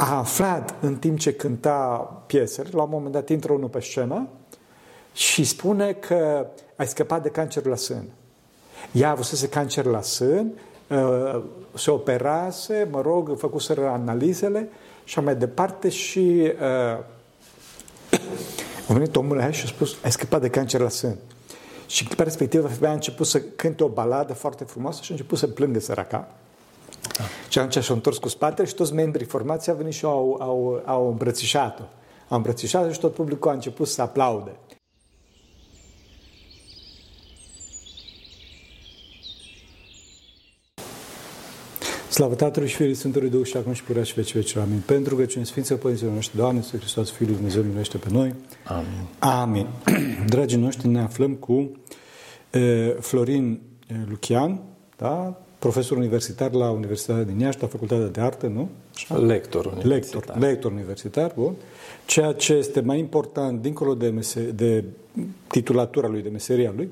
a aflat în timp ce cânta piesele, la un moment dat intră unul pe scenă și spune că ai scăpat de cancer la sân. Ea a avut să cancer la sân, uh, se operase, mă rog, făcuseră analizele și mai departe și uh, a venit omul aia și a spus, ai scăpat de cancer la sân. Și clipa respectivă, femeia a început să cânte o baladă foarte frumoasă și a început să plângă săraca. Da. Și atunci și-a întors cu spatele și toți membrii formației au venit și au, au, au îmbrățișat-o. Au îmbrățișat și tot publicul a început să aplaude. Slavă Tatălui și Fiului Sfântului Duh și acum și purea și veci veci. Amin. Pentru că cine Sfință Părinților noștri, Doamne, Sfântul Hristos, Fiul lui Dumnezeu, miluiește pe noi. Amin. Amin. Dragii noștri, ne aflăm cu e, Florin Lucian, da? Profesor universitar la Universitatea din Iași, la Facultatea de Artă, nu? Lector universitar. Lector, lector universitar, bun. Ceea ce este mai important, dincolo de, mese, de titulatura lui, de meseria lui,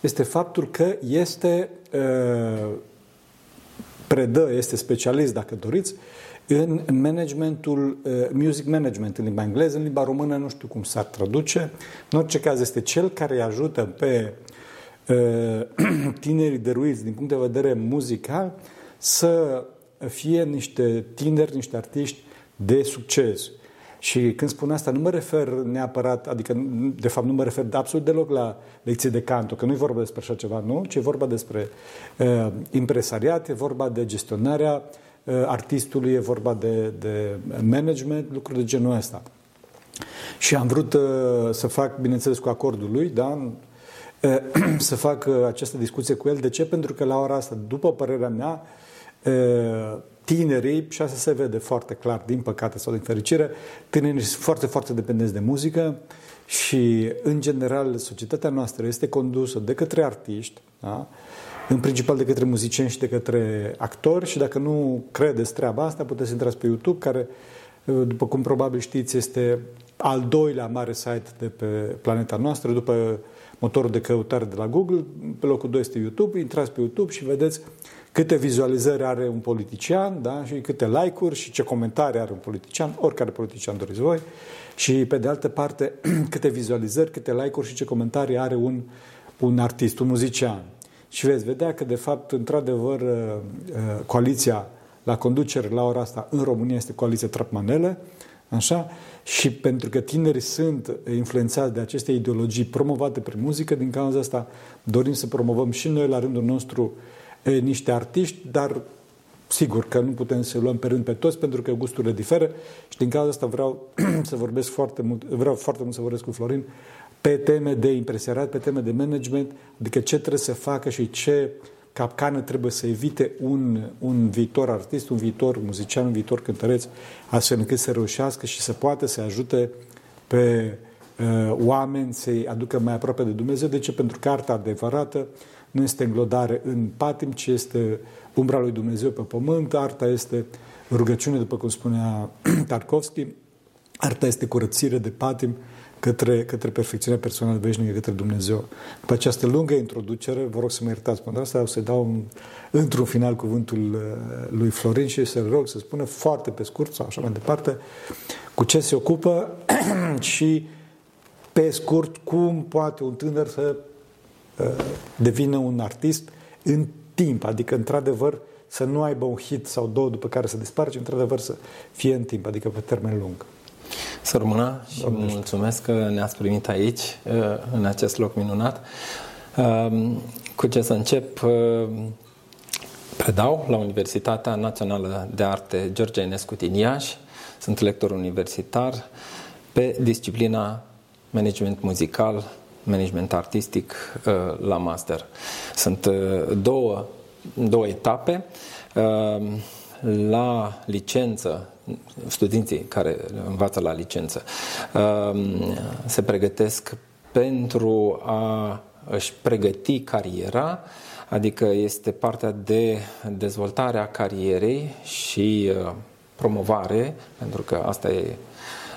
este faptul că este uh, predă, este specialist, dacă doriți, în managementul, uh, music management în limba engleză, în limba română nu știu cum s-ar traduce. În orice caz este cel care îi ajută pe uh, tinerii dăruiți din punct de vedere muzical să fie niște tineri, niște artiști de succes. Și când spun asta, nu mă refer neapărat, adică de fapt nu mă refer absolut deloc la lecții de canto, că nu e vorba despre așa ceva, nu, ci e vorba despre uh, impresariat, e vorba de gestionarea uh, artistului, e vorba de, de management, lucruri de genul ăsta. Și am vrut uh, să fac, bineînțeles, cu acordul lui, da, uh, să fac uh, această discuție cu el. De ce? Pentru că la ora asta, după părerea mea, uh, tinerii, și asta se vede foarte clar, din păcate sau din fericire, tinerii sunt foarte, foarte dependenți de muzică și, în general, societatea noastră este condusă de către artiști, da? în principal de către muzicieni și de către actori și dacă nu credeți treaba asta, puteți să intrați pe YouTube, care, după cum probabil știți, este al doilea mare site de pe planeta noastră, după motorul de căutare de la Google, pe locul 2 este YouTube, intrați pe YouTube și vedeți câte vizualizări are un politician da? și câte like-uri și ce comentarii are un politician, oricare politician doriți voi, și pe de altă parte câte vizualizări, câte like-uri și ce comentarii are un, un artist, un muzician. Și veți vedea că, de fapt, într-adevăr, uh, uh, coaliția la conducere la ora asta în România este coaliția Trapmanele, așa, și pentru că tinerii sunt influențați de aceste ideologii promovate prin muzică, din cauza asta dorim să promovăm și noi la rândul nostru uh, niște artiști, dar sigur că nu putem să luăm pe rând pe toți pentru că gusturile diferă și din cauza asta vreau să vorbesc foarte mult, vreau foarte mult să vorbesc cu Florin pe teme de impresierat, pe teme de management, adică ce trebuie să facă și ce capcană trebuie să evite un, un viitor artist, un viitor muzician, un viitor cântăreț, astfel încât să reușească și să poată să ajute pe uh, oameni să-i aducă mai aproape de Dumnezeu. De ce? Pentru că arta adevărată nu este înglodare în patim, ci este umbra lui Dumnezeu pe pământ, arta este rugăciune, după cum spunea Tarkovski, arta este curățire de patim către, către perfecțiunea personală veșnică, către Dumnezeu. După această lungă introducere, vă rog să mă iertați pentru asta, o să dau un, într-un final cuvântul uh, lui Florin și să rog să spună foarte pe scurt sau așa mai departe cu ce se ocupă și pe scurt cum poate un tânăr să devină un artist în timp, adică într-adevăr să nu aibă un hit sau două după care să dispară, ci într-adevăr să fie în timp, adică pe termen lung. Să rămână și Domnește. mulțumesc că ne-ați primit aici, uh, în acest loc minunat. Um, cu ce să încep? Uh, predau la Universitatea Națională de Arte George Enescu din Iași. Sunt lector universitar pe disciplina management muzical management artistic uh, la master. Sunt uh, două, două etape. Uh, la licență, studenții care învață la licență se pregătesc pentru a își pregăti cariera, adică este partea de dezvoltare a carierei și promovare, pentru că asta e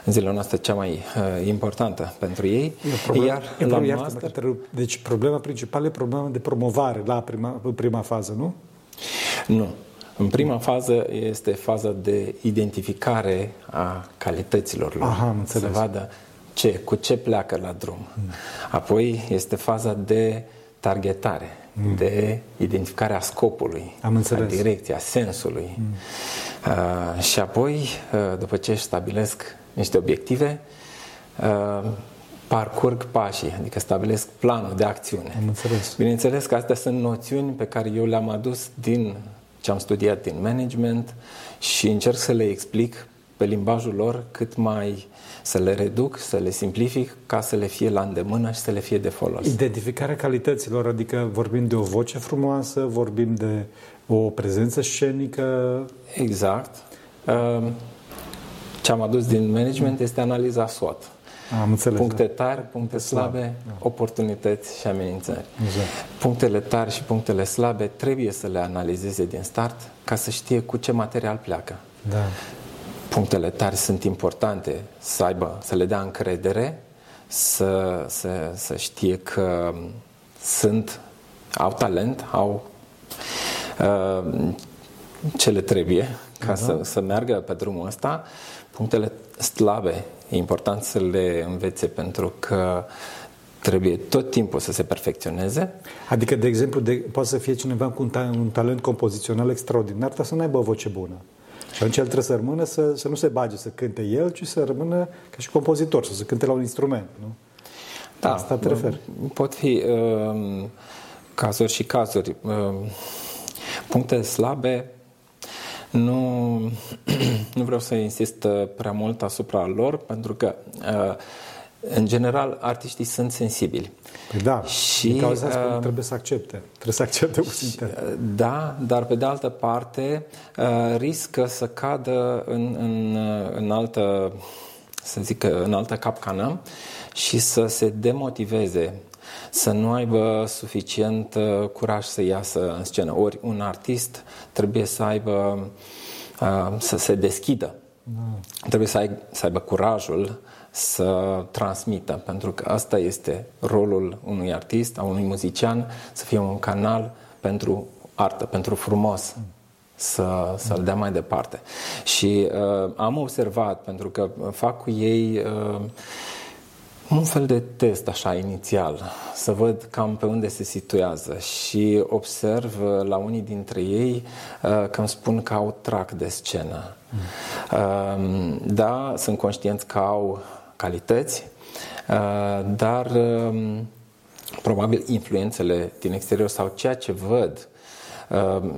în zilele noastre cea mai uh, importantă pentru ei. Problem, Iar e la master... Deci problema principală e problema de promovare la prima, prima fază, nu? Nu. În prima fază este faza de identificare a calităților lor. Aha, am înțeles. Să vadă ce, cu ce pleacă la drum. Mm. Apoi este faza de targetare, mm. de identificarea scopului, am înțeles. a direcției, a sensului. Mm. Uh, și apoi, uh, după ce își stabilesc niște obiective, uh, parcurg pașii, adică stabilesc planul de acțiune. Am înțeles. Bineînțeles că astea sunt noțiuni pe care eu le-am adus din ce am studiat din management și încerc să le explic pe limbajul lor cât mai să le reduc, să le simplific ca să le fie la îndemână și să le fie de folos. Identificarea calităților, adică vorbim de o voce frumoasă, vorbim de o prezență scenică. Exact. Ehm, ce am adus din management este analiza SWOT. Am înțeles. Puncte da. tari, puncte slabe, da. oportunități și amenințări. Exact. Punctele tari și punctele slabe trebuie să le analizeze din start ca să știe cu ce material pleacă. Da. Punctele tari sunt importante să aibă, să le dea încredere, să, să, să știe că sunt, au talent, au uh, ce le trebuie ca da. să, să meargă pe drumul ăsta. Punctele slabe E important să le învețe pentru că trebuie tot timpul să se perfecționeze. Adică, de exemplu, de, poate să fie cineva cu un, ta, un talent compozițional extraordinar, dar să nu aibă o voce bună. Și atunci el trebuie să rămână, să, să nu se bage să cânte el, ci să rămână ca și compozitor, să se cânte la un instrument. Nu? Da, Asta te referi. Pot fi uh, cazuri și cazuri. Uh, puncte slabe nu, nu vreau să insist uh, prea mult asupra lor, pentru că, uh, în general, artiștii sunt sensibili. Păi da, și din cauza asta uh, trebuie să accepte. Trebuie să accepte puțin. Da, dar pe de altă parte riscă să cadă în, în, în altă, să zic, în altă capcană și să se demotiveze să nu aibă suficient uh, curaj să iasă în scenă. Ori un artist trebuie să aibă, uh, să se deschidă. Mm. Trebuie să, ai, să aibă curajul să transmită, pentru că asta este rolul unui artist, a unui muzician, să fie un canal pentru artă, pentru frumos. Mm să, să-l dea mai departe. Și uh, am observat, pentru că fac cu ei uh, un fel de test așa inițial, să văd cam pe unde se situează și observ uh, la unii dintre ei uh, că îmi spun că au trac de scenă. Mm. Da, sunt conștienți că au calități, uh, dar um, probabil influențele din exterior sau ceea ce văd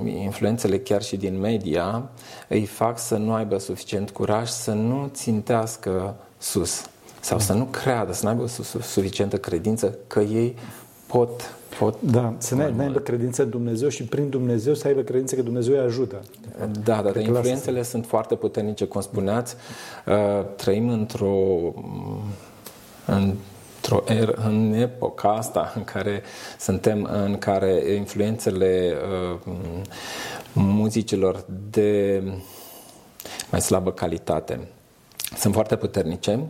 influențele chiar și din media îi fac să nu aibă suficient curaj să nu țintească sus sau să nu creadă, să nu aibă suficientă credință că ei pot pot da, să nu aibă credință în Dumnezeu și prin Dumnezeu să aibă credință că Dumnezeu îi ajută. Da, dar influențele sunt foarte puternice, cum spuneați. Uh, trăim într-o într-o er, în epoca asta în care suntem, în care influențele uh, muzicilor de mai slabă calitate sunt foarte puternice Uh,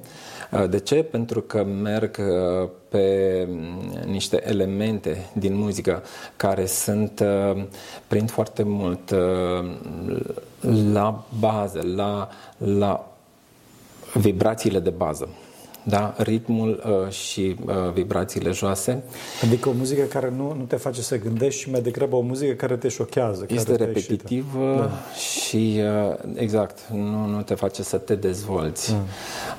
de ce? Pentru că merg uh, pe mm, niște elemente din muzică care sunt uh, prind foarte mult la bază, la, la vibrațiile de bază da? ritmul uh, și uh, vibrațiile joase. Adică o muzică care nu, nu te face să gândești, ci mai degrabă o muzică care te șochează. Este repetitivă da. și uh, exact, nu, nu te face să te dezvolți. Mm.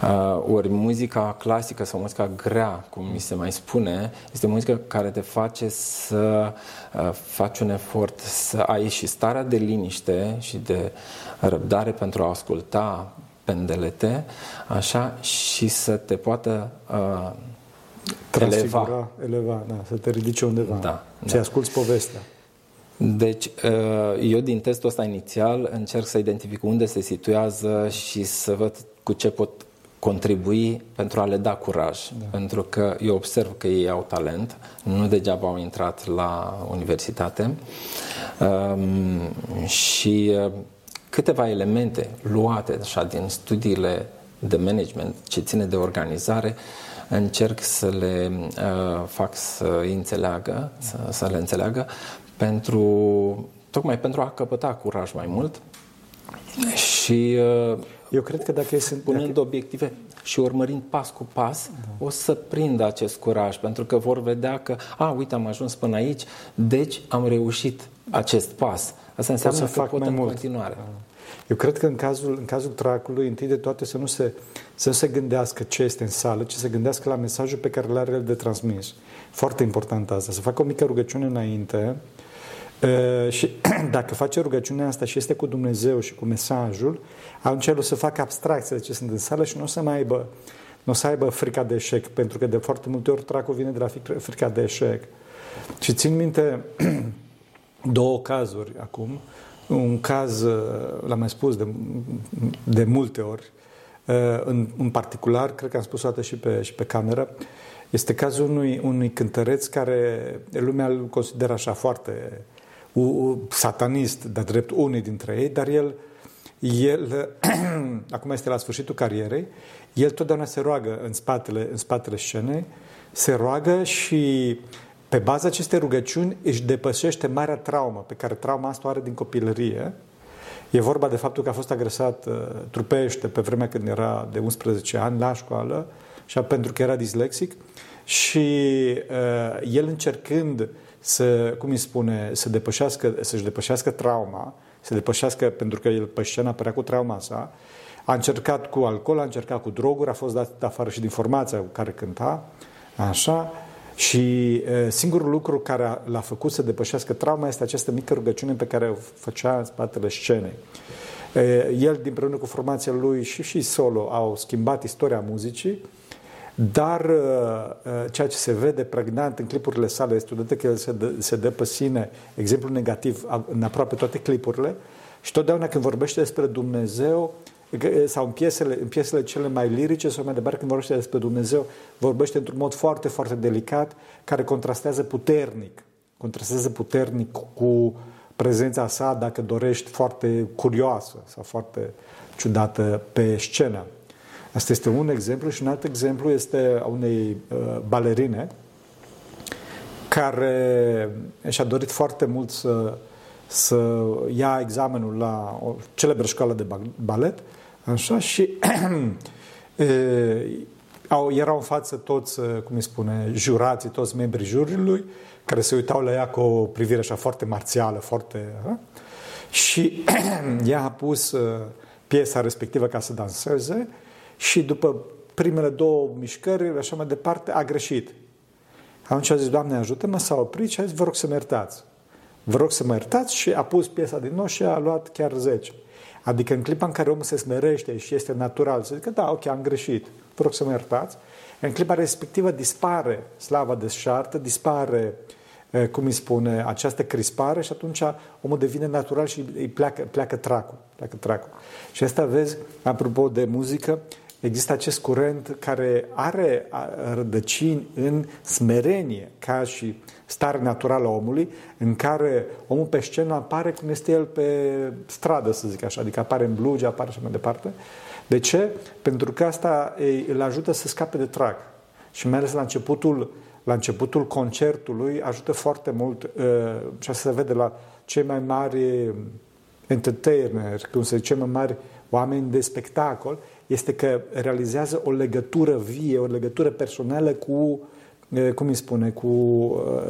Uh, ori muzica clasică sau muzica grea, cum mi se mai spune, este muzică care te face să uh, faci un efort, să ai și starea de liniște și de răbdare pentru a asculta pendelete, așa, și să te poată uh, eleva. eleva, da, să te ridice undeva. Da, să da. asculți povestea. Deci, uh, eu din testul ăsta inițial încerc să identific unde se situează și să văd cu ce pot contribui pentru a le da curaj. Da. Pentru că eu observ că ei au talent, nu degeaba au intrat la universitate um, și uh, câteva elemente luate așa din studiile de management ce ține de organizare, încerc să le uh, fac să înțeleagă, să, să le înțeleagă pentru tocmai pentru a căpăta curaj mai mult și uh, eu cred că dacă sunt punând dacă... obiective și urmărind pas cu pas, da. o să prindă acest curaj, pentru că vor vedea că, a, uite, am ajuns până aici, deci am reușit acest pas. Asta înseamnă pot să că fac pot mai în mult. continuare. Da. Eu cred că în cazul, în cazul tracului, întâi de toate să nu, se, să nu se gândească ce este în sală, ci să gândească la mesajul pe care l-are el de transmis. Foarte important asta. Să facă o mică rugăciune înainte uh, și dacă face rugăciunea asta și este cu Dumnezeu și cu mesajul, atunci el o să facă abstracție de ce sunt în sală și nu o să mai aibă nu o să aibă frica de eșec, pentru că de foarte multe ori tracul vine de la frica de eșec. Și țin minte două cazuri acum. Un caz, uh, l-am mai spus de, de multe ori, uh, în, în particular, cred că am spus o dată și pe, și pe cameră, este cazul unui, unui cântăreț care lumea îl consideră așa foarte uh, satanist, de drept unii dintre ei, dar el, el acum este la sfârșitul carierei, el totdeauna se roagă în spatele, în spatele scenei, se roagă și pe baza acestei rugăciuni își depășește marea traumă pe care trauma asta o are din copilărie. E vorba de faptul că a fost agresat uh, trupește pe vremea când era de 11 ani la școală și pentru că era dislexic și uh, el încercând să, cum îi spune, să depășească, să-și depășească trauma, să depășească, pentru că el pe scenă apărea cu trauma sa, a încercat cu alcool, a încercat cu droguri, a fost dat afară și din formația cu care cânta, așa, și singurul lucru care l-a făcut să depășească trauma este această mică rugăciune pe care o făcea în spatele scenei. El, din împreună cu formația lui și și solo, au schimbat istoria muzicii, dar ceea ce se vede pregnant în clipurile sale este odată că el se dă, se dă pe sine exemplu negativ în aproape toate clipurile și totdeauna când vorbește despre Dumnezeu, sau în piesele, în piesele cele mai lirice sau mai departe, când vorbește despre Dumnezeu, vorbește într-un mod foarte, foarte delicat, care contrastează puternic. Contrastează puternic cu prezența sa, dacă dorești, foarte curioasă sau foarte ciudată pe scenă. Asta este un exemplu și un alt exemplu este a unei uh, balerine care și-a dorit foarte mult să, să ia examenul la o celebră școală de balet Așa și e, au, erau în față toți, cum îi spune, jurații, toți membrii juriului, care se uitau la ea cu o privire așa foarte marțială, foarte... A? Și ea a pus piesa respectivă ca să danseze și după primele două mișcări, așa mai departe, a greșit. Atunci a zis, Doamne, ajută-mă, s-a oprit și a zis, vă rog să mă iertați. Vă rog să mă iertați și a pus piesa din nou și a luat chiar 10. Adică în clipa în care omul se smerește și este natural, să zică, da, ok, am greșit, vă rog să mă iertați, în clipa respectivă dispare slava de șartă, dispare, cum îi spune, această crispare și atunci omul devine natural și îi pleacă, pleacă tracul. Pleacă tracul. Și asta vezi, apropo de muzică, există acest curent care are rădăcini în smerenie, ca și stare naturală a omului, în care omul pe scenă apare cum este el pe stradă, să zic așa, adică apare în blugi, apare și mai departe. De ce? Pentru că asta îl ajută să scape de trac. Și mai ales la începutul, la începutul concertului ajută foarte mult uh, și asta se vede la cei mai mari entertainer, cum se zice, cei mai mari oameni de spectacol, este că realizează o legătură vie, o legătură personală cu cum îi spune, cu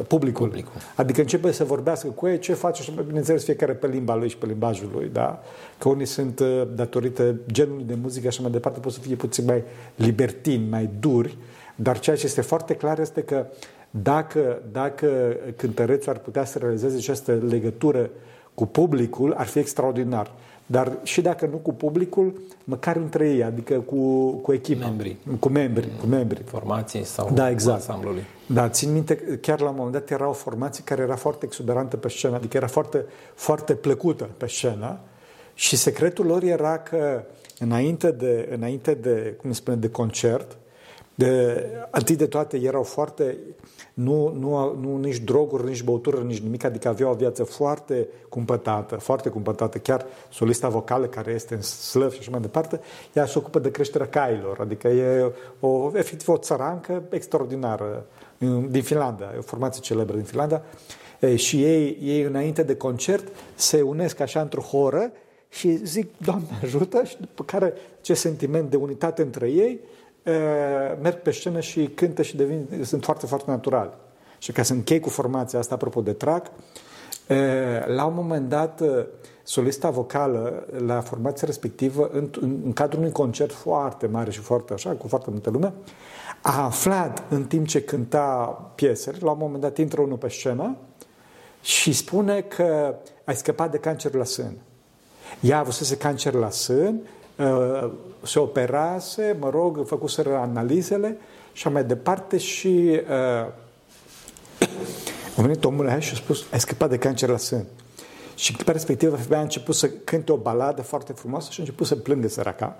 publicul. publicul. Adică începe să vorbească cu ei, ce face și bineînțeles fiecare pe limba lui și pe limbajul lui, da? Că unii sunt, datorită genului de muzică așa mai departe, pot să fie puțin mai libertini, mai duri, dar ceea ce este foarte clar este că dacă, dacă cântărețul ar putea să realizeze această legătură cu publicul, ar fi extraordinar. Dar și dacă nu cu publicul, măcar între ei, adică cu, cu echipa. Membrii. Cu membri. Cu membri. Formații sau da, exact. ansamblului. Da, țin minte, chiar la un moment dat era o formație care era foarte exuberantă pe scenă, adică era foarte, foarte plăcută pe scenă și secretul lor era că înainte de, înainte de cum spune, de concert, de, întâi de toate erau foarte, nu, nu, nu nici droguri, nici băutură, nici nimic, adică aveau o viață foarte cumpătată, foarte cumpătată, chiar solista vocală care este în slăv și așa mai departe, ea se ocupă de creșterea cailor, adică e o, efectiv o țărancă extraordinară din Finlanda, e o formație celebră din Finlanda, E, și ei, ei, înainte de concert, se unesc așa într-o horă și zic, Doamne ajută, și după care ce sentiment de unitate între ei, e, merg pe scenă și cântă și devin, sunt foarte, foarte naturali. Și ca să închei cu formația asta, apropo de track, la un moment dat, solista vocală la formația respectivă, în, în, în cadrul unui concert foarte mare și foarte așa, cu foarte multă lume, a aflat în timp ce cânta piesele, la un moment dat intră unul pe scenă și spune că ai scăpat de cancer la sân. Ea avusese cancer la sân, se operase, mă rog, făcuseră analizele și mai departe și uh, a venit omul aia și a spus, ai scăpat de cancer la sân. Și clipa respectivă, femeia a început să cânte o baladă foarte frumoasă și a început să plângă săraca.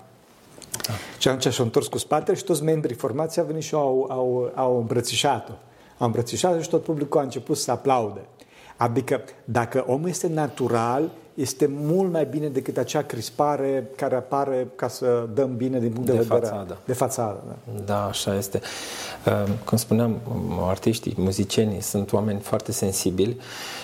Da. Și atunci și-a întors cu spatele și toți membrii formației au venit și au, au, au îmbrățișat-o. Au îmbrățișat și tot publicul a început să aplaude. Adică, dacă omul este natural, este mult mai bine decât acea crispare care apare ca să dăm bine din punct de, de vedere fațadă. de fațadă. Da. da, așa este. Ehm, cum spuneam, artiștii, muzicienii sunt oameni foarte sensibili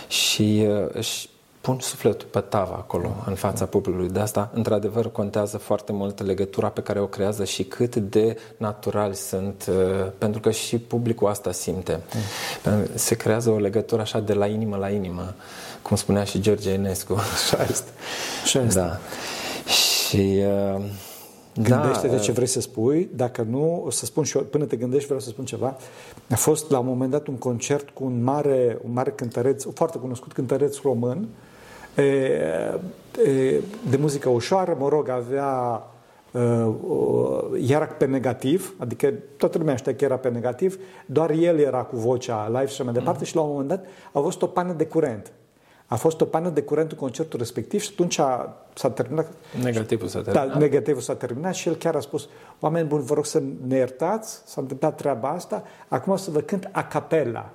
și își pun sufletul pe tavă acolo, în fața publicului. De asta, într-adevăr, contează foarte mult legătura pe care o creează și cât de naturali sunt, pentru că și publicul asta simte. Mm. Se creează o legătură așa de la inimă la inimă cum spunea și George Enescu. Așa este. Așa este. Da. Și... Uh, Gândește de ce vrei să spui, dacă nu, o să spun și eu, până te gândești, vreau să spun ceva. A fost la un moment dat un concert cu un mare, un mare cântăreț, un foarte cunoscut cântăreț român, e, e, de muzică ușoară, mă rog, avea era pe negativ, adică toată lumea știa că era pe negativ, doar el era cu vocea live și mai departe mm. și la un moment dat a fost o pană de curent. A fost o pană de curent în concertul respectiv și atunci s-a terminat. Negativul s-a terminat. Da, negativul s-a terminat și el chiar a spus, oameni buni, vă rog să ne iertați, s-a întâmplat treaba asta, acum o să vă cânt a capella.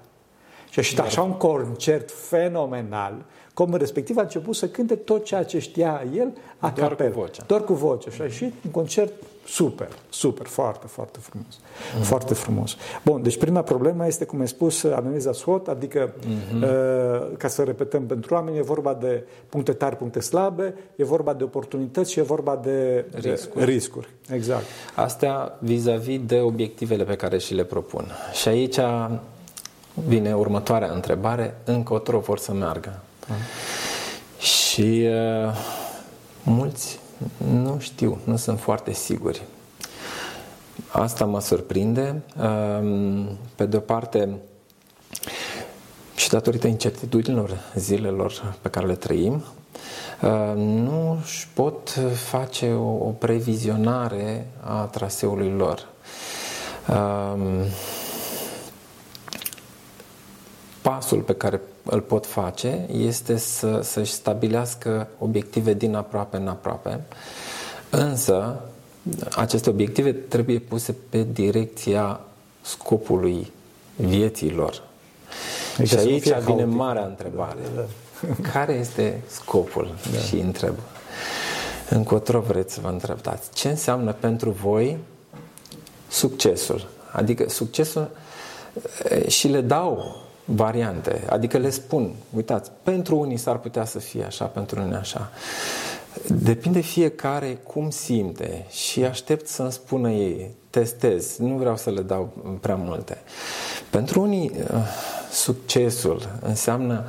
Și a da. așa un concert fenomenal, cum respectiv a început să cânte tot ceea ce știa el a Doar capella. cu vocea. Doar cu vocea. Și a ieșit un concert super, super, foarte, foarte frumos. Mm-hmm. Foarte frumos. Bun, deci prima problemă este, cum ai spus, analiza SWOT, adică, mm-hmm. uh, ca să repetăm pentru oameni, e vorba de puncte tari, puncte slabe, e vorba de oportunități și e vorba de riscuri. riscuri. Exact. Astea vis-a-vis de obiectivele pe care și le propun. Și aici vine următoarea întrebare, încotro vor să meargă. Mm. Și uh, mulți nu știu, nu sunt foarte siguri. Asta mă surprinde. Um, pe de o parte, și datorită incertitudinilor zilelor pe care le trăim, uh, nu își pot face o, o previzionare a traseului lor. Um, pasul pe care îl pot face este să, să-și stabilească obiective din aproape în aproape, însă aceste obiective trebuie puse pe direcția scopului vieților. Deci și aici vine haotic. marea întrebare. Da, da. Care este scopul? Da. Și întreb. Încotro vreți să vă întrebați. Ce înseamnă pentru voi succesul? Adică succesul și le dau variante. Adică le spun, uitați, pentru unii s-ar putea să fie așa, pentru unii așa. Depinde fiecare cum simte și aștept să-mi spună ei, testez, nu vreau să le dau prea multe. Pentru unii, uh, succesul înseamnă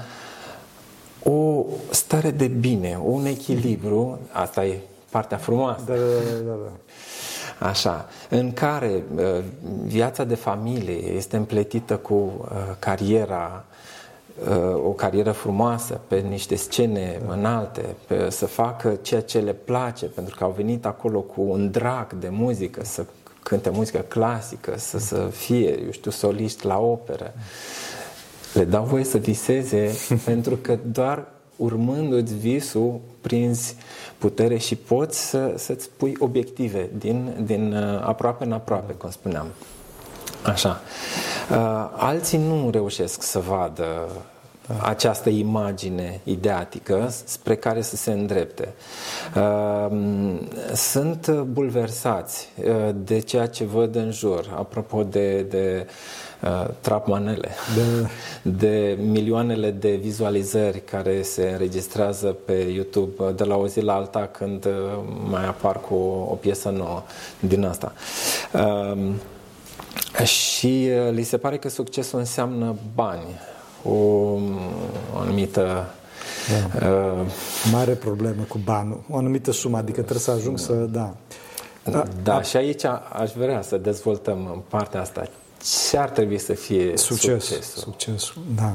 o stare de bine, un echilibru, asta e partea frumoasă. Da, da, da, da. Așa, în care uh, viața de familie este împletită cu uh, cariera, uh, o carieră frumoasă, pe niște scene înalte, pe, să facă ceea ce le place, pentru că au venit acolo cu un drag de muzică, să cânte muzică clasică, să, să fie, eu știu, soliști la operă. Le dau voie să viseze pentru că doar urmându-ți visul, prinzi putere și poți să, să-ți pui obiective din, din uh, aproape în aproape, cum spuneam. Așa. Uh, alții nu reușesc să vadă da. această imagine ideatică spre care să se îndrepte. Uh, sunt bulversați uh, de ceea ce văd în jur, apropo de, de uh, trapmanele, de... de milioanele de vizualizări care se înregistrează pe YouTube de la o zi la alta când mai apar cu o piesă nouă din asta. Și li se pare că succesul înseamnă bani o, o anumită da. Uh, Mare problemă cu banul, o anumită sumă, adică trebuie să ajung da. să, da. Da, da, și aici aș vrea să dezvoltăm în partea asta. Ce ar trebui să fie Succes, succesul? Succesul, da.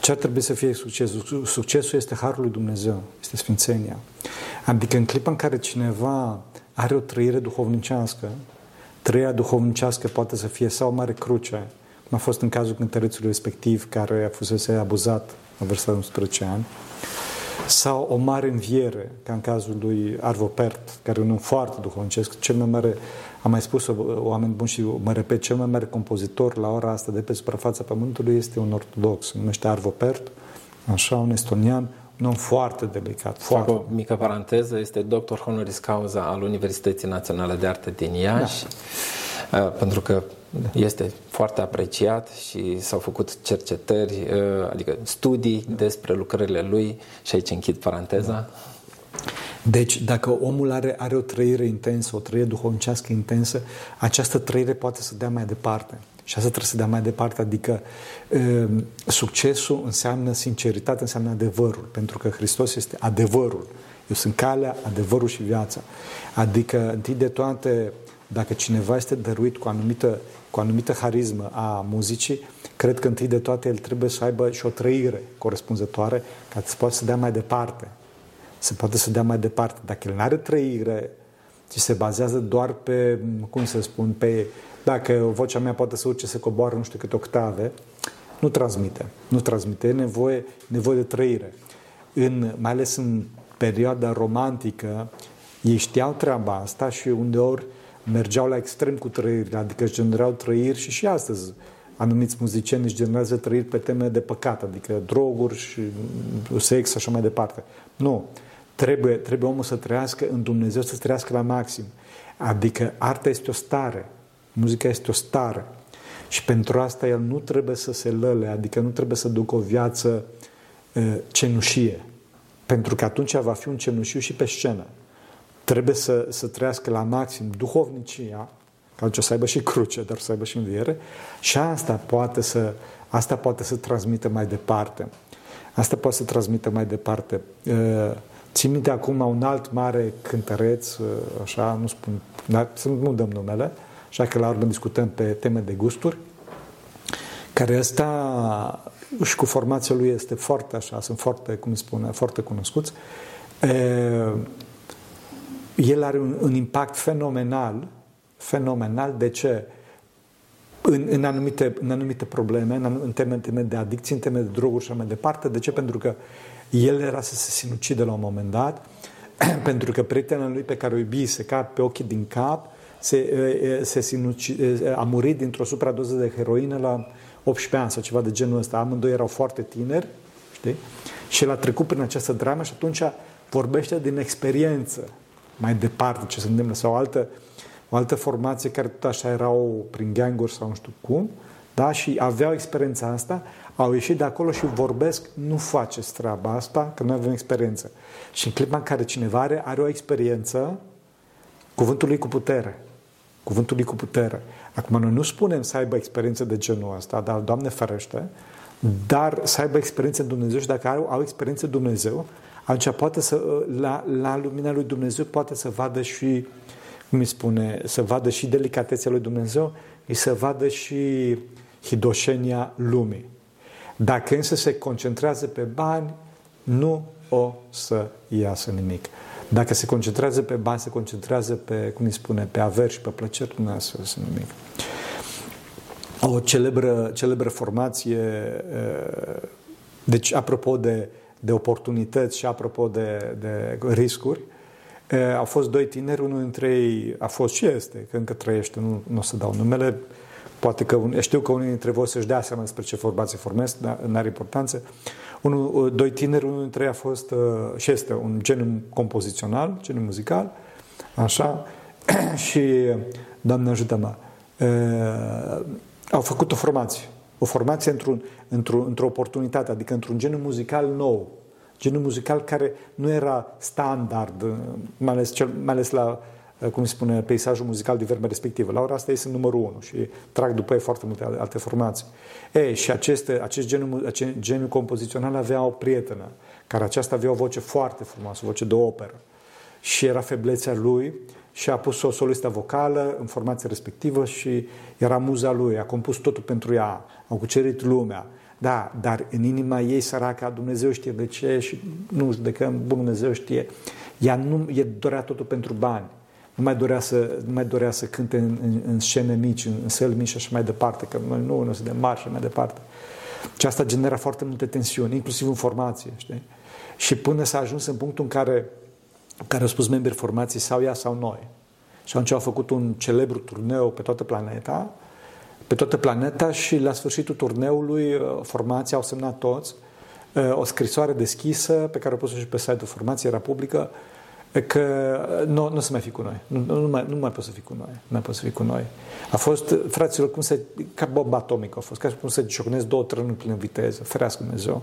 Ce ar trebui să fie succesul? Succesul este Harul lui Dumnezeu, este Sfințenia. Adică în clipa în care cineva are o trăire duhovnicească, trăirea duhovnicească poate să fie sau o mare cruce, cum a fost în cazul cântărețului respectiv care a fusese abuzat la vârsta de 11 ani, sau o mare înviere, ca în cazul lui Arvo Pert, care e un om foarte duhovnicesc, cel mai mare, am mai spus oameni buni și mă repet, cel mai mare compozitor la ora asta de pe suprafața Pământului este un ortodox, se numește Arvo Pert, așa, un estonian, un om foarte delicat. Foarte. o mică paranteză, este doctor honoris causa al Universității Naționale de Arte din Iași, da. pentru că este foarte apreciat și s-au făcut cercetări, uh, adică studii despre lucrările lui și aici închid paranteza. Da. Deci, dacă omul are, are o trăire intensă, o trăire duhovnicească intensă, această trăire poate să dea mai departe. Și asta trebuie să dea mai departe, adică uh, succesul înseamnă sinceritate, înseamnă adevărul, pentru că Hristos este adevărul. Eu sunt calea, adevărul și viața. Adică, întâi de toate, dacă cineva este dăruit cu anumită cu anumită harismă a muzicii, cred că întâi de toate el trebuie să aibă și o trăire corespunzătoare ca să poată să dea mai departe. Se poate să dea mai departe. Dacă el nu are trăire, ci se bazează doar pe, cum să spun, pe dacă vocea mea poate să urce, să coboară nu știu câte octave, nu transmite. Nu transmite. E nevoie, nevoie de trăire. În, mai ales în perioada romantică, ei știau treaba asta și undeori mergeau la extrem cu trăiri, adică își generau trăiri și și astăzi anumiți muzicieni își generează trăiri pe teme de păcat, adică droguri și sex și așa mai departe. Nu. Trebuie, trebuie omul să trăiască în Dumnezeu, să trăiască la maxim. Adică arta este o stare, muzica este o stare. Și pentru asta el nu trebuie să se lăle, adică nu trebuie să ducă o viață uh, cenușie. Pentru că atunci va fi un cenușiu și pe scenă trebuie să, să trăiască la maxim duhovnicia, ca să aibă și cruce, dar să aibă și înviere, și asta poate să, asta poate să transmită mai departe. Asta poate să transmită mai departe. Țin minte acum un alt mare cântăreț, așa, nu spun, dar să nu dăm numele, așa că la urmă discutăm pe teme de gusturi, care ăsta și cu formația lui este foarte așa, sunt foarte, cum îi spune, foarte cunoscuți el are un, un impact fenomenal, fenomenal. De ce? În, în, anumite, în anumite probleme, în, în teme, teme de adicție, în teme de droguri și așa mai departe. De ce? Pentru că el era să se sinucide la un moment dat, pentru că prietena lui pe care o iubi se cap pe ochii din cap, se, se sinucide, a murit dintr-o supradoză de heroină la 18 ani sau ceva de genul ăsta. Amândoi erau foarte tineri, știi? Și el a trecut prin această dramă și atunci vorbește din experiență mai departe ce se întâmplă, sau o altă, o altă formație care tot așa erau prin ganguri sau nu știu cum, da? și aveau experiența asta, au ieșit de acolo și vorbesc, nu faceți treaba asta, că nu avem experiență. Și în clipa în care cineva are, are o experiență, cuvântul lui cu putere. Cuvântul lui cu putere. Acum, noi nu spunem să aibă experiență de genul ăsta, dar Doamne ferește, dar să aibă experiență în Dumnezeu și dacă au, au experiență în Dumnezeu, atunci poate să, la, la lumina lui Dumnezeu poate să vadă și, cum îi spune, să vadă și delicatețea lui Dumnezeu, și să vadă și hidoșenia lumii. Dacă însă se concentrează pe bani, nu o să iasă nimic. Dacă se concentrează pe bani, se concentrează pe, cum îi spune, pe averi și pe plăceri, nu o să iasă nimic. O celebră, celebră formație, deci apropo de de oportunități și apropo de, de riscuri, au fost doi tineri, unul dintre ei a fost și este, că încă trăiește, nu, nu o să dau numele, poate că știu că unii dintre voi să-și dea seama despre ce formație formez, dar nu are importanță. Unul, doi tineri, unul dintre ei a fost și este un geniu compozițional, geniu muzical, așa, și, Doamne ajută-mă, au făcut o formație. O formație într-un, într-o, într-o oportunitate, adică într-un geniu muzical nou. Genul muzical care nu era standard, mai ales, cel, mai ales la, cum se spune, peisajul muzical din vremea respectivă. La ora asta ei sunt numărul unu și trag după ei foarte multe alte formații. E, și aceste, acest geniu, acest geniu compozițional avea o prietenă, care aceasta avea o voce foarte frumoasă, o voce de operă. Și era feblețea lui și a pus o solistă vocală în formația respectivă și era muza lui, a compus totul pentru ea, a cucerit lumea. Da, dar în inima ei săraca, Dumnezeu știe de ce și nu judecăm, Bun Dumnezeu știe, ea nu e dorea totul pentru bani. Nu mai dorea să, nu mai dorea să cânte în, în, în scene mici, în, în săli mici și așa mai departe, că noi nu, nu sunt de mari și mai departe. Și asta genera foarte multe tensiuni, inclusiv în formație, știi? Și până s-a ajuns în punctul în care care au spus membrii formației sau ea sau noi. Și atunci au făcut un celebru turneu pe toată planeta, pe toată planeta și la sfârșitul turneului uh, formația au semnat toți uh, o scrisoare deschisă pe care o pus și pe site-ul Formației, era publică, că uh, nu, nu să mai fi cu noi. Nu, nu, mai, nu mai poți să fii cu noi. Nu mai poți să fii cu noi. A fost, fraților, cum se, ca bob atomic a fost, ca cum să ciocnesc două trenuri prin viteză, ferească Dumnezeu.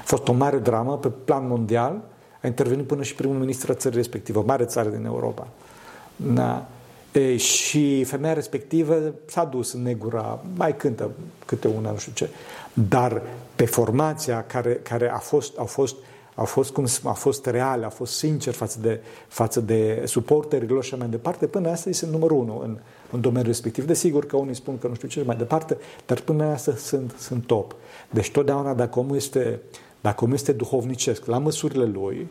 A fost o mare dramă pe plan mondial, a intervenit până și primul ministru al țării respective, o mare țară din Europa. Da. E, și femeia respectivă s-a dus în negura, mai cântă câte una, nu știu ce. Dar pe formația care, care a fost, a fost a fost, cum, a fost real, a fost sincer față de, față de suporterilor și mai departe, până asta este numărul unu în, în domeniul respectiv. Desigur că unii spun că nu știu ce mai departe, dar până asta sunt, sunt top. Deci totdeauna dacă omul este, dacă omul este duhovnicesc la măsurile lui,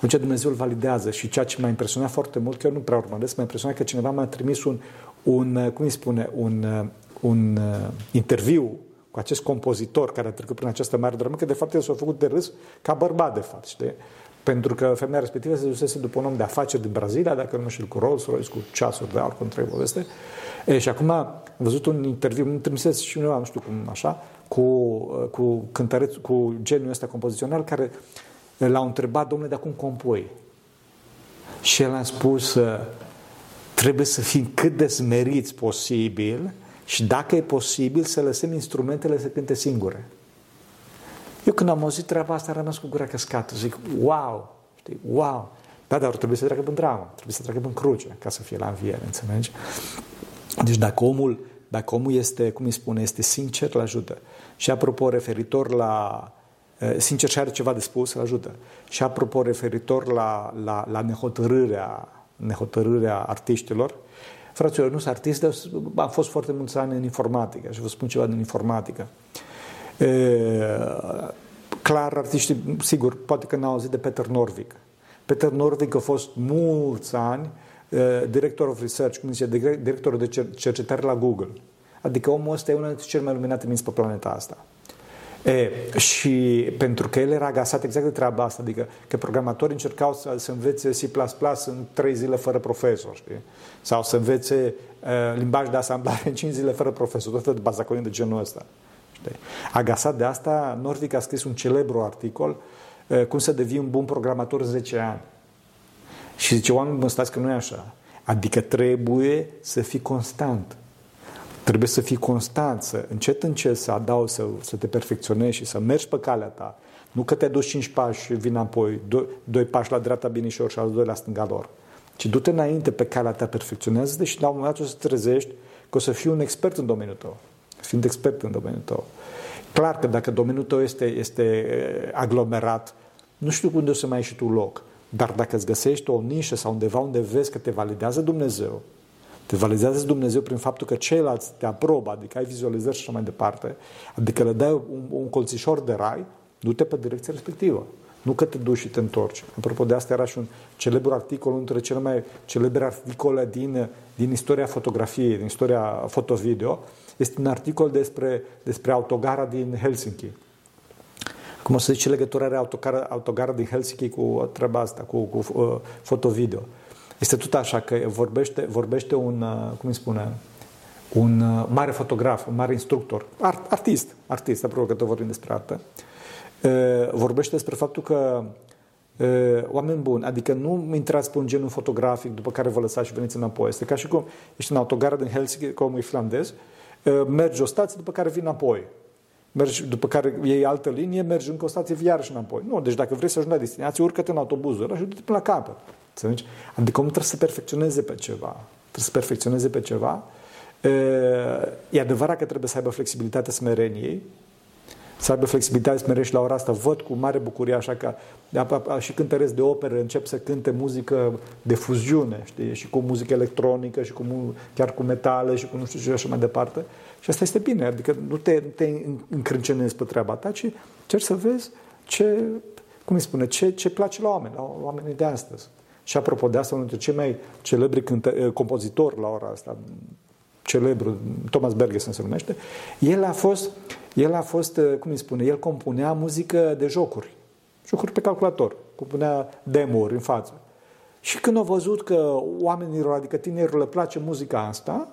atunci Dumnezeu îl validează și ceea ce m-a impresionat foarte mult, că eu nu prea urmăresc, m-a impresionat că cineva m-a trimis un, un cum îi spune, un, un uh, interviu cu acest compozitor care a trecut prin această mare dramă, că de fapt el s-a făcut de râs ca bărbat, de fapt, știi? Pentru că femeia respectivă se dusese după un om de afaceri din Brazilia, dacă nu știu, cu Rolls Royce, cu ceasuri de aur, cu întreg poveste. E, și acum am văzut un interviu, îmi trimisese și uneva, nu știu cum, așa, cu, uh, cu cântăreț, cu genul ăsta compozițional care l-au întrebat, domnule, de cum compui? Și el a spus, trebuie să fim cât de smeriți posibil și dacă e posibil să lăsăm instrumentele să cânte singure. Eu când am auzit treaba asta, am rămas cu gura căscată. Zic, wow, știi, wow. Da, dar trebuie să treacă în dramă, trebuie să treacă în cruce ca să fie la înviere, înțelegi? Deci dacă omul, dacă omul este, cum îi spune, este sincer, îl ajută. Și apropo, referitor la Eh, sincer și are ceva de spus, îl ajută. Și apropo, referitor la, la, la nehotărârea, nehotărârea artiștilor, fraților, nu sunt artist, dar am fost foarte mulți ani în informatică și vă spun ceva din informatică. E, eh, clar, artiștii, sigur, poate că n-au auzit de Peter Norvig. Peter Norvig a fost mulți ani uh, director of research, cum zice, director de cercetare la Google. Adică omul ăsta e unul dintre cele mai luminate minți pe planeta asta. E, și pentru că el era agasat exact de treaba asta, adică că programatorii încercau să, să învețe C++ în trei zile fără profesor, știi? Sau să învețe uh, limbaj de asamblare în cinci zile fără profesor, tot felul de bazaconii de genul ăsta. Știi? Agasat de asta, Nordic a scris un celebru articol uh, cum să devii un bun programator în 10 ani. Și zice, oameni buni, stați că nu e așa. Adică trebuie să fii constant. Trebuie să fii constant, să încet încet să adaugi, să, să te perfecționezi și să mergi pe calea ta. Nu că te duci cinci pași și vin apoi, doi, doi pași la dreapta binișor și al doi la stânga lor. Ci du-te înainte pe calea ta, perfecționează și la un moment dat o să te trezești că o să fii un expert în domeniul tău. Fiind expert în domeniul tău. Clar că dacă domeniul tău este, este eh, aglomerat, nu știu unde o să mai ai și tu loc. Dar dacă îți găsești o nișă sau undeva unde vezi că te validează Dumnezeu, te validează Dumnezeu prin faptul că ceilalți te aprobă, adică ai vizualizări și așa mai departe, adică le dai un, un colțișor de rai, du-te pe direcția respectivă. Nu că te duci și te întorci. Apropo de asta era și un celebru articol, unul dintre cele mai celebre articole din, din istoria fotografiei, din istoria fotovideo. Este un articol despre, despre autogara din Helsinki. Cum o să zice legătura are autogara, autogara din Helsinki cu treaba asta, cu, cu uh, fotovideo. Este tot așa că vorbește, vorbește un, uh, cum îi spune, un uh, mare fotograf, un mare instructor, art, artist, artist, apropo că tot vorbim despre artă, uh, vorbește despre faptul că uh, oameni buni, adică nu intrați pe un genul fotografic după care vă lăsați și veniți înapoi. Este ca și cum ești în autogară din Helsinki, cum e finlandez, mergi o stație după care vii înapoi. Mergi, după care iei altă linie, mergi încă o stație iarăși înapoi. Nu, deci dacă vrei să ajungi la destinație, urcă-te în autobuzul ăla și du-te până la capăt. Înțelegi? Adică omul trebuie să perfecționeze pe ceva. Trebuie să perfecționeze pe ceva E adevărat că trebuie să aibă flexibilitate smereniei, să aibă flexibilitate smerenie și la ora asta văd cu mare bucurie așa că și cântăresc de operă încep să cânte muzică de fuziune, știi, și cu muzică electronică și cu, chiar cu metale și cu nu știu ce și așa mai departe. Și asta este bine, adică nu te, nu te încrâncenezi pe treaba ta, ci cer să vezi ce, cum îi spune, ce, ce place la oameni, la oamenii de astăzi. Și apropo de asta, unul dintre cei mai celebri cântă, compozitori la ora asta, celebru, Thomas Bergesen se numește, el a fost, el a fost, uh, cum îi spune, el compunea muzică de jocuri, jocuri pe calculator, compunea demo-uri în față. Și când a văzut că oamenilor, adică tinerilor, le place muzica asta,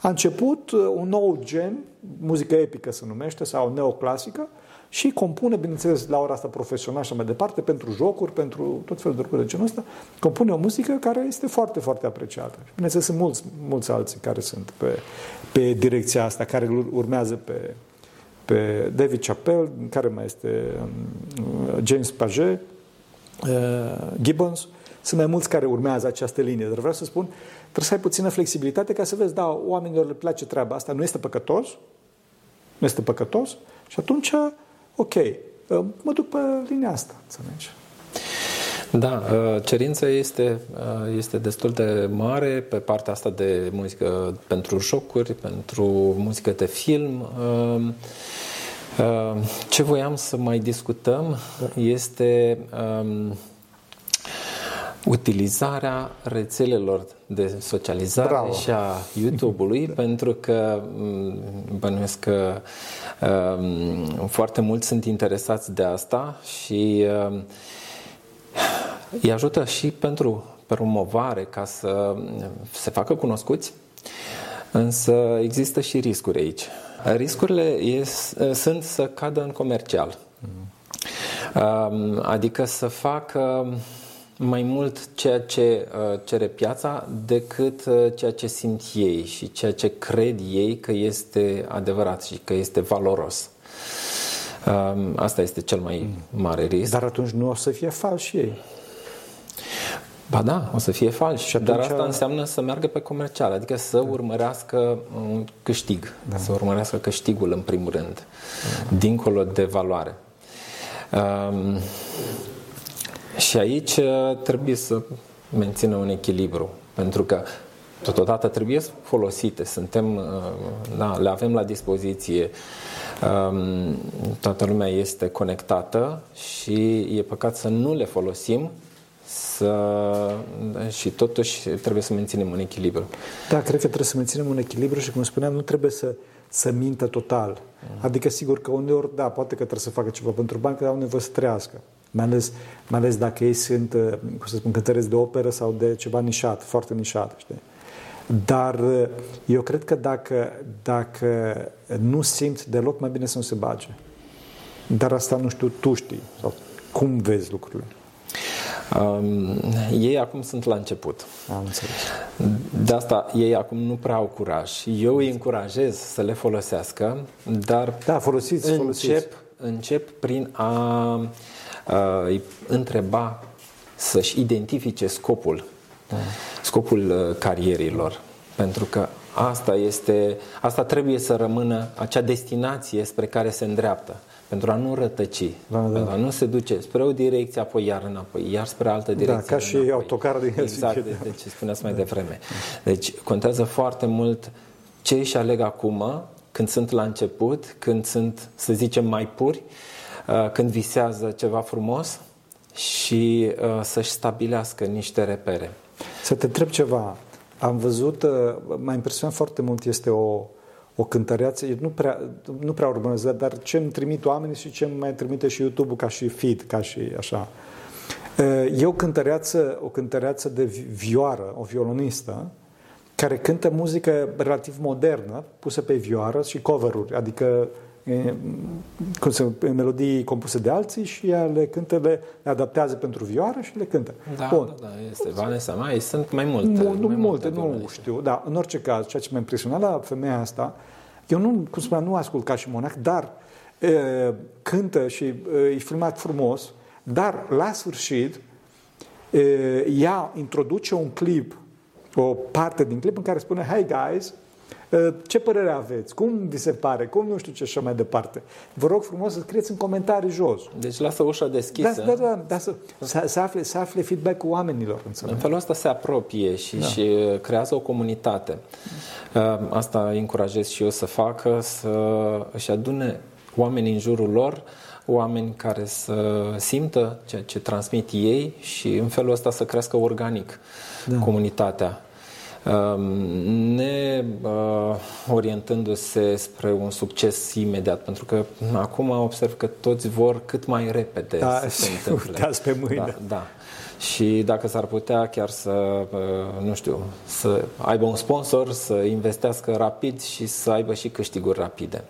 a început uh, un nou gen, muzică epică se numește, sau neoclasică, și compune, bineînțeles, la ora asta profesional și mai departe, pentru jocuri, pentru tot felul de lucruri de genul ăsta, compune o muzică care este foarte, foarte apreciată. Și, bineînțeles, sunt mulți, mulți alții care sunt pe, pe direcția asta, care urmează pe, pe David Chappelle, care mai este um, James Paget, uh, Gibbons, sunt mai mulți care urmează această linie, dar vreau să spun, trebuie să ai puțină flexibilitate ca să vezi, da, oamenilor le place treaba asta, nu este păcătos, nu este păcătos și atunci ok, uh, mă duc pe linia asta, înțelegi? Da, uh, cerința este, uh, este destul de mare pe partea asta de muzică pentru jocuri, pentru muzică de film. Ce voiam să mai discutăm da. este um, utilizarea rețelelor de socializare Bravo. și a YouTube-ului, pentru că mm, bănuiesc că um, foarte mulți sunt interesați de asta și um, îi ajută și pentru promovare ca să se facă cunoscuți, însă există și riscuri aici. Riscurile ies, sunt să cadă în comercial. Mm. Adică să facă mai mult ceea ce uh, cere piața decât uh, ceea ce simt ei și ceea ce cred ei că este adevărat și că este valoros. Um, asta este cel mai mare risc. Dar atunci nu o să fie falși ei. Ba da, o să fie falși, și atunci... dar asta înseamnă să meargă pe comercial, adică să da. urmărească un câștig, da. să urmărească câștigul în primul rând, da. dincolo de valoare. Um, și aici uh, trebuie să mențină un echilibru, pentru că totodată trebuie folosite, suntem, uh, da, le avem la dispoziție, um, toată lumea este conectată și e păcat să nu le folosim să, și totuși trebuie să menținem un echilibru. Da, cred că trebuie să menținem un echilibru și, cum spuneam, nu trebuie să, să mintă total. Mm. Adică, sigur că uneori, da, poate că trebuie să facă ceva pentru bani, că au nevoie să trăiască mai ales, mai ales dacă ei sunt, uh, cum să spun, cântăreți de operă sau de ceva nișat, foarte nișat, știi? Dar uh, eu cred că dacă, dacă nu simt deloc, mai bine să nu se bage. Dar asta nu știu, tu știi, sau cum vezi lucrurile? Um, ei acum sunt la început. Am înțeles. De asta ei acum nu prea au curaj. Eu îi încurajez să le folosească, dar da, folosiți, încep, folosiți. încep prin a uh, îi întreba să-și identifice scopul, da. scopul uh, carierilor. Pentru că asta este, asta trebuie să rămână acea destinație spre care se îndreaptă. Pentru a nu rătăci, da, da. pentru a nu se duce spre o direcție, apoi iar înapoi, iar spre altă da, direcție. Da, ca și autocar din Exact, de, de ce spuneați mai da. devreme. Deci contează foarte mult ce își aleg acum, când sunt la început, când sunt, să zicem, mai puri, Uh, când visează ceva frumos și uh, să-și stabilească niște repere. Să te întreb ceva. Am văzut, uh, m-a impresionat foarte mult, este o, o cântăreață, nu prea, nu prea urmăresc, dar ce îmi trimit oamenii și ce îmi mai trimite și YouTube-ul ca și feed, ca și așa. E o cântăreață, o cântăreață de vioară, o violonistă, care cântă muzică relativ modernă, pusă pe vioară și cover-uri, adică cum se, melodii compuse de alții și ea le cântă, le, le adaptează pentru vioară și le cântă. Da, Bun. da, da, este Vanessa Mai, sunt mai multe. Nu, nu mai multe, multe nu știu, da, în orice caz, ceea ce m-a impresionat la femeia asta, eu nu, cum spuneam, nu ascult ca și monac, dar e, cântă și e, e filmat frumos, dar la sfârșit e, ea introduce un clip, o parte din clip în care spune, hey guys, Ă, ce părere aveți? Cum vi se pare? Cum nu știu ce și mai departe? Vă rog frumos să scrieți în comentarii jos. Deci lasă ușa deschisă. Da, da, da, da să, să, să, afle, să afle feedback-ul oamenilor. Înțeleg? În felul ăsta se apropie și, da. și creează o comunitate. Ă, asta încurajez și eu să facă, să își adune oamenii în jurul lor, oameni care să simtă ceea ce transmit ei și în felul ăsta să crească organic da. comunitatea ne uh, orientându-se spre un succes imediat, pentru că acum observ că toți vor cât mai repede da, să se întâmple. pe mâine. Da, da. Și dacă s-ar putea chiar să, uh, nu știu, să aibă un sponsor, să investească rapid și să aibă și câștiguri rapide.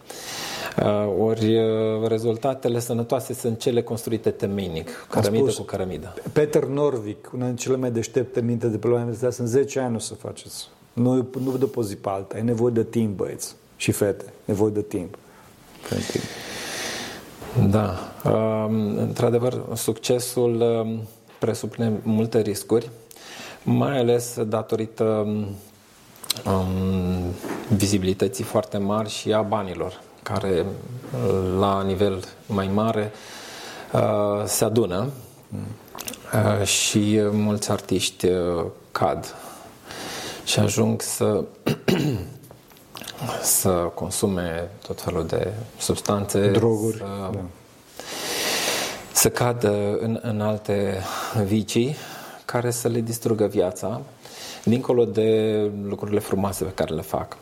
Uh, ori uh, rezultatele sănătoase sunt cele construite temeinic, cărămidă cu cărămidă. Peter Norvig, una din cele mai deștepte minte de pe la universitate, sunt 10 ani o să faceți. Nu, nu vă dă pe zi pe alta, e nevoie de timp, băieți și fete, nevoie de timp. timp. Da, um, într-adevăr, succesul um, presupune multe riscuri, mai ales datorită um, vizibilității foarte mari și a banilor care la nivel mai mare uh, se adună uh, și mulți artiști uh, cad și ajung să să consume tot felul de substanțe, droguri, să, da. să cadă în, în alte vicii care să le distrugă viața, dincolo de lucrurile frumoase pe care le fac.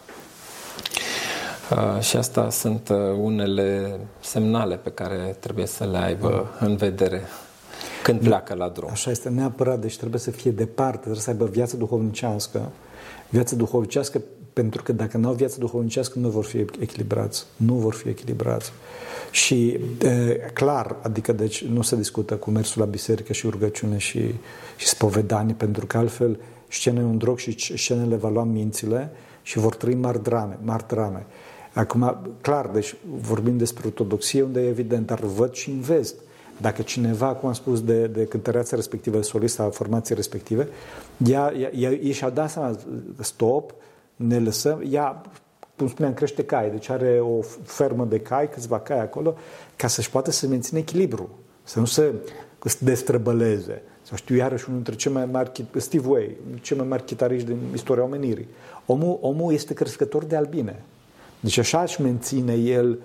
Uh, și asta sunt uh, unele semnale pe care trebuie să le aibă în vedere când pleacă la drum. Așa este, neapărat, deci trebuie să fie departe, trebuie să aibă viață duhovnicească. Viață duhovnicească, pentru că dacă nu au viață duhovnicească, nu vor fi echilibrați. Nu vor fi echilibrați. Și e, clar, adică deci nu se discută cu mersul la biserică și rugăciune și, și spovedanie, pentru că altfel scena e un drog și scenele va lua mințile și vor trăi mari drame, mari drame. Acum, clar, deci vorbim despre ortodoxie, unde e evident, dar văd și în vest. Dacă cineva, cum am spus, de, de cântăreața respectivă, de solista formației respective, ea, ea, ea, ea și-a dat seama, stop, ne lăsăm, ea, cum spuneam, crește cai, deci are o fermă de cai, câțiva cai acolo, ca să-și poată să menține echilibru, să nu se destrăbăleze. Sau știu, iarăși unul dintre cei mai mari, Steve Way, cei mai mari chitariști din istoria omenirii. Omul, omul este crescător de albine. Deci așa își menține el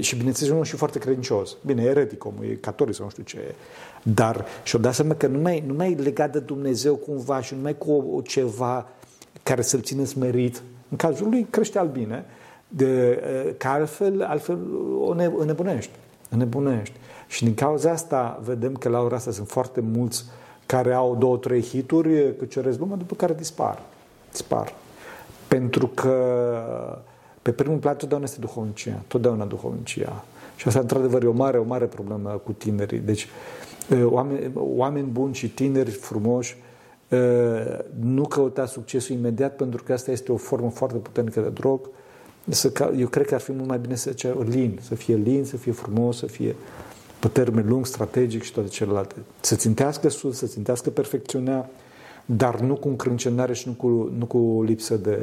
și bineînțeles unul și foarte credincios. Bine, eretic omul, e catolic sau nu știu ce e. Dar și-o dat seama că nu mai, nu mai e legat de Dumnezeu cumva și nu mai cu o, o ceva care să-l țină smerit. În cazul lui crește albine, de, că altfel, altfel o, ne, o nebunești. O nebunești. Și din cauza asta vedem că la ora asta sunt foarte mulți care au două, trei hituri, că ceresc lumea, după care dispar. Dispar. Pentru că pe primul plan totdeauna este duhovnicia, totdeauna duhovnicia. Și asta, într-adevăr, e o mare, o mare problemă cu tinerii. Deci, oameni, oameni buni și tineri frumoși nu căuta succesul imediat, pentru că asta este o formă foarte puternică de drog. Eu cred că ar fi mult mai bine să fie lin, să fie lin, să fie frumos, să fie pe termen lung, strategic și toate celelalte. Să țintească sus, să țintească perfecțiunea, dar nu cu încrâncenare și nu cu, nu cu lipsă de,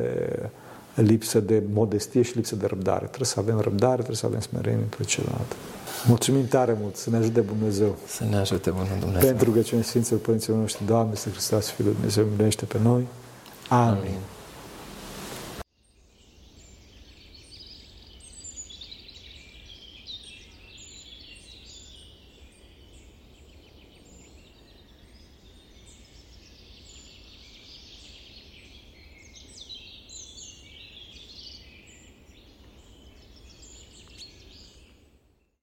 lipsă de modestie și lipsă de răbdare. Trebuie să avem răbdare, trebuie să avem smerenie între celălalt. Mulțumim tare mult, să ne ajute Dumnezeu. Să ne ajute Bunul Dumnezeu. Pentru că cine Sfinților Părinților noștri, Doamne, să Hristos, Fiul Dumnezeu, miluiește pe noi. Amin. Amin.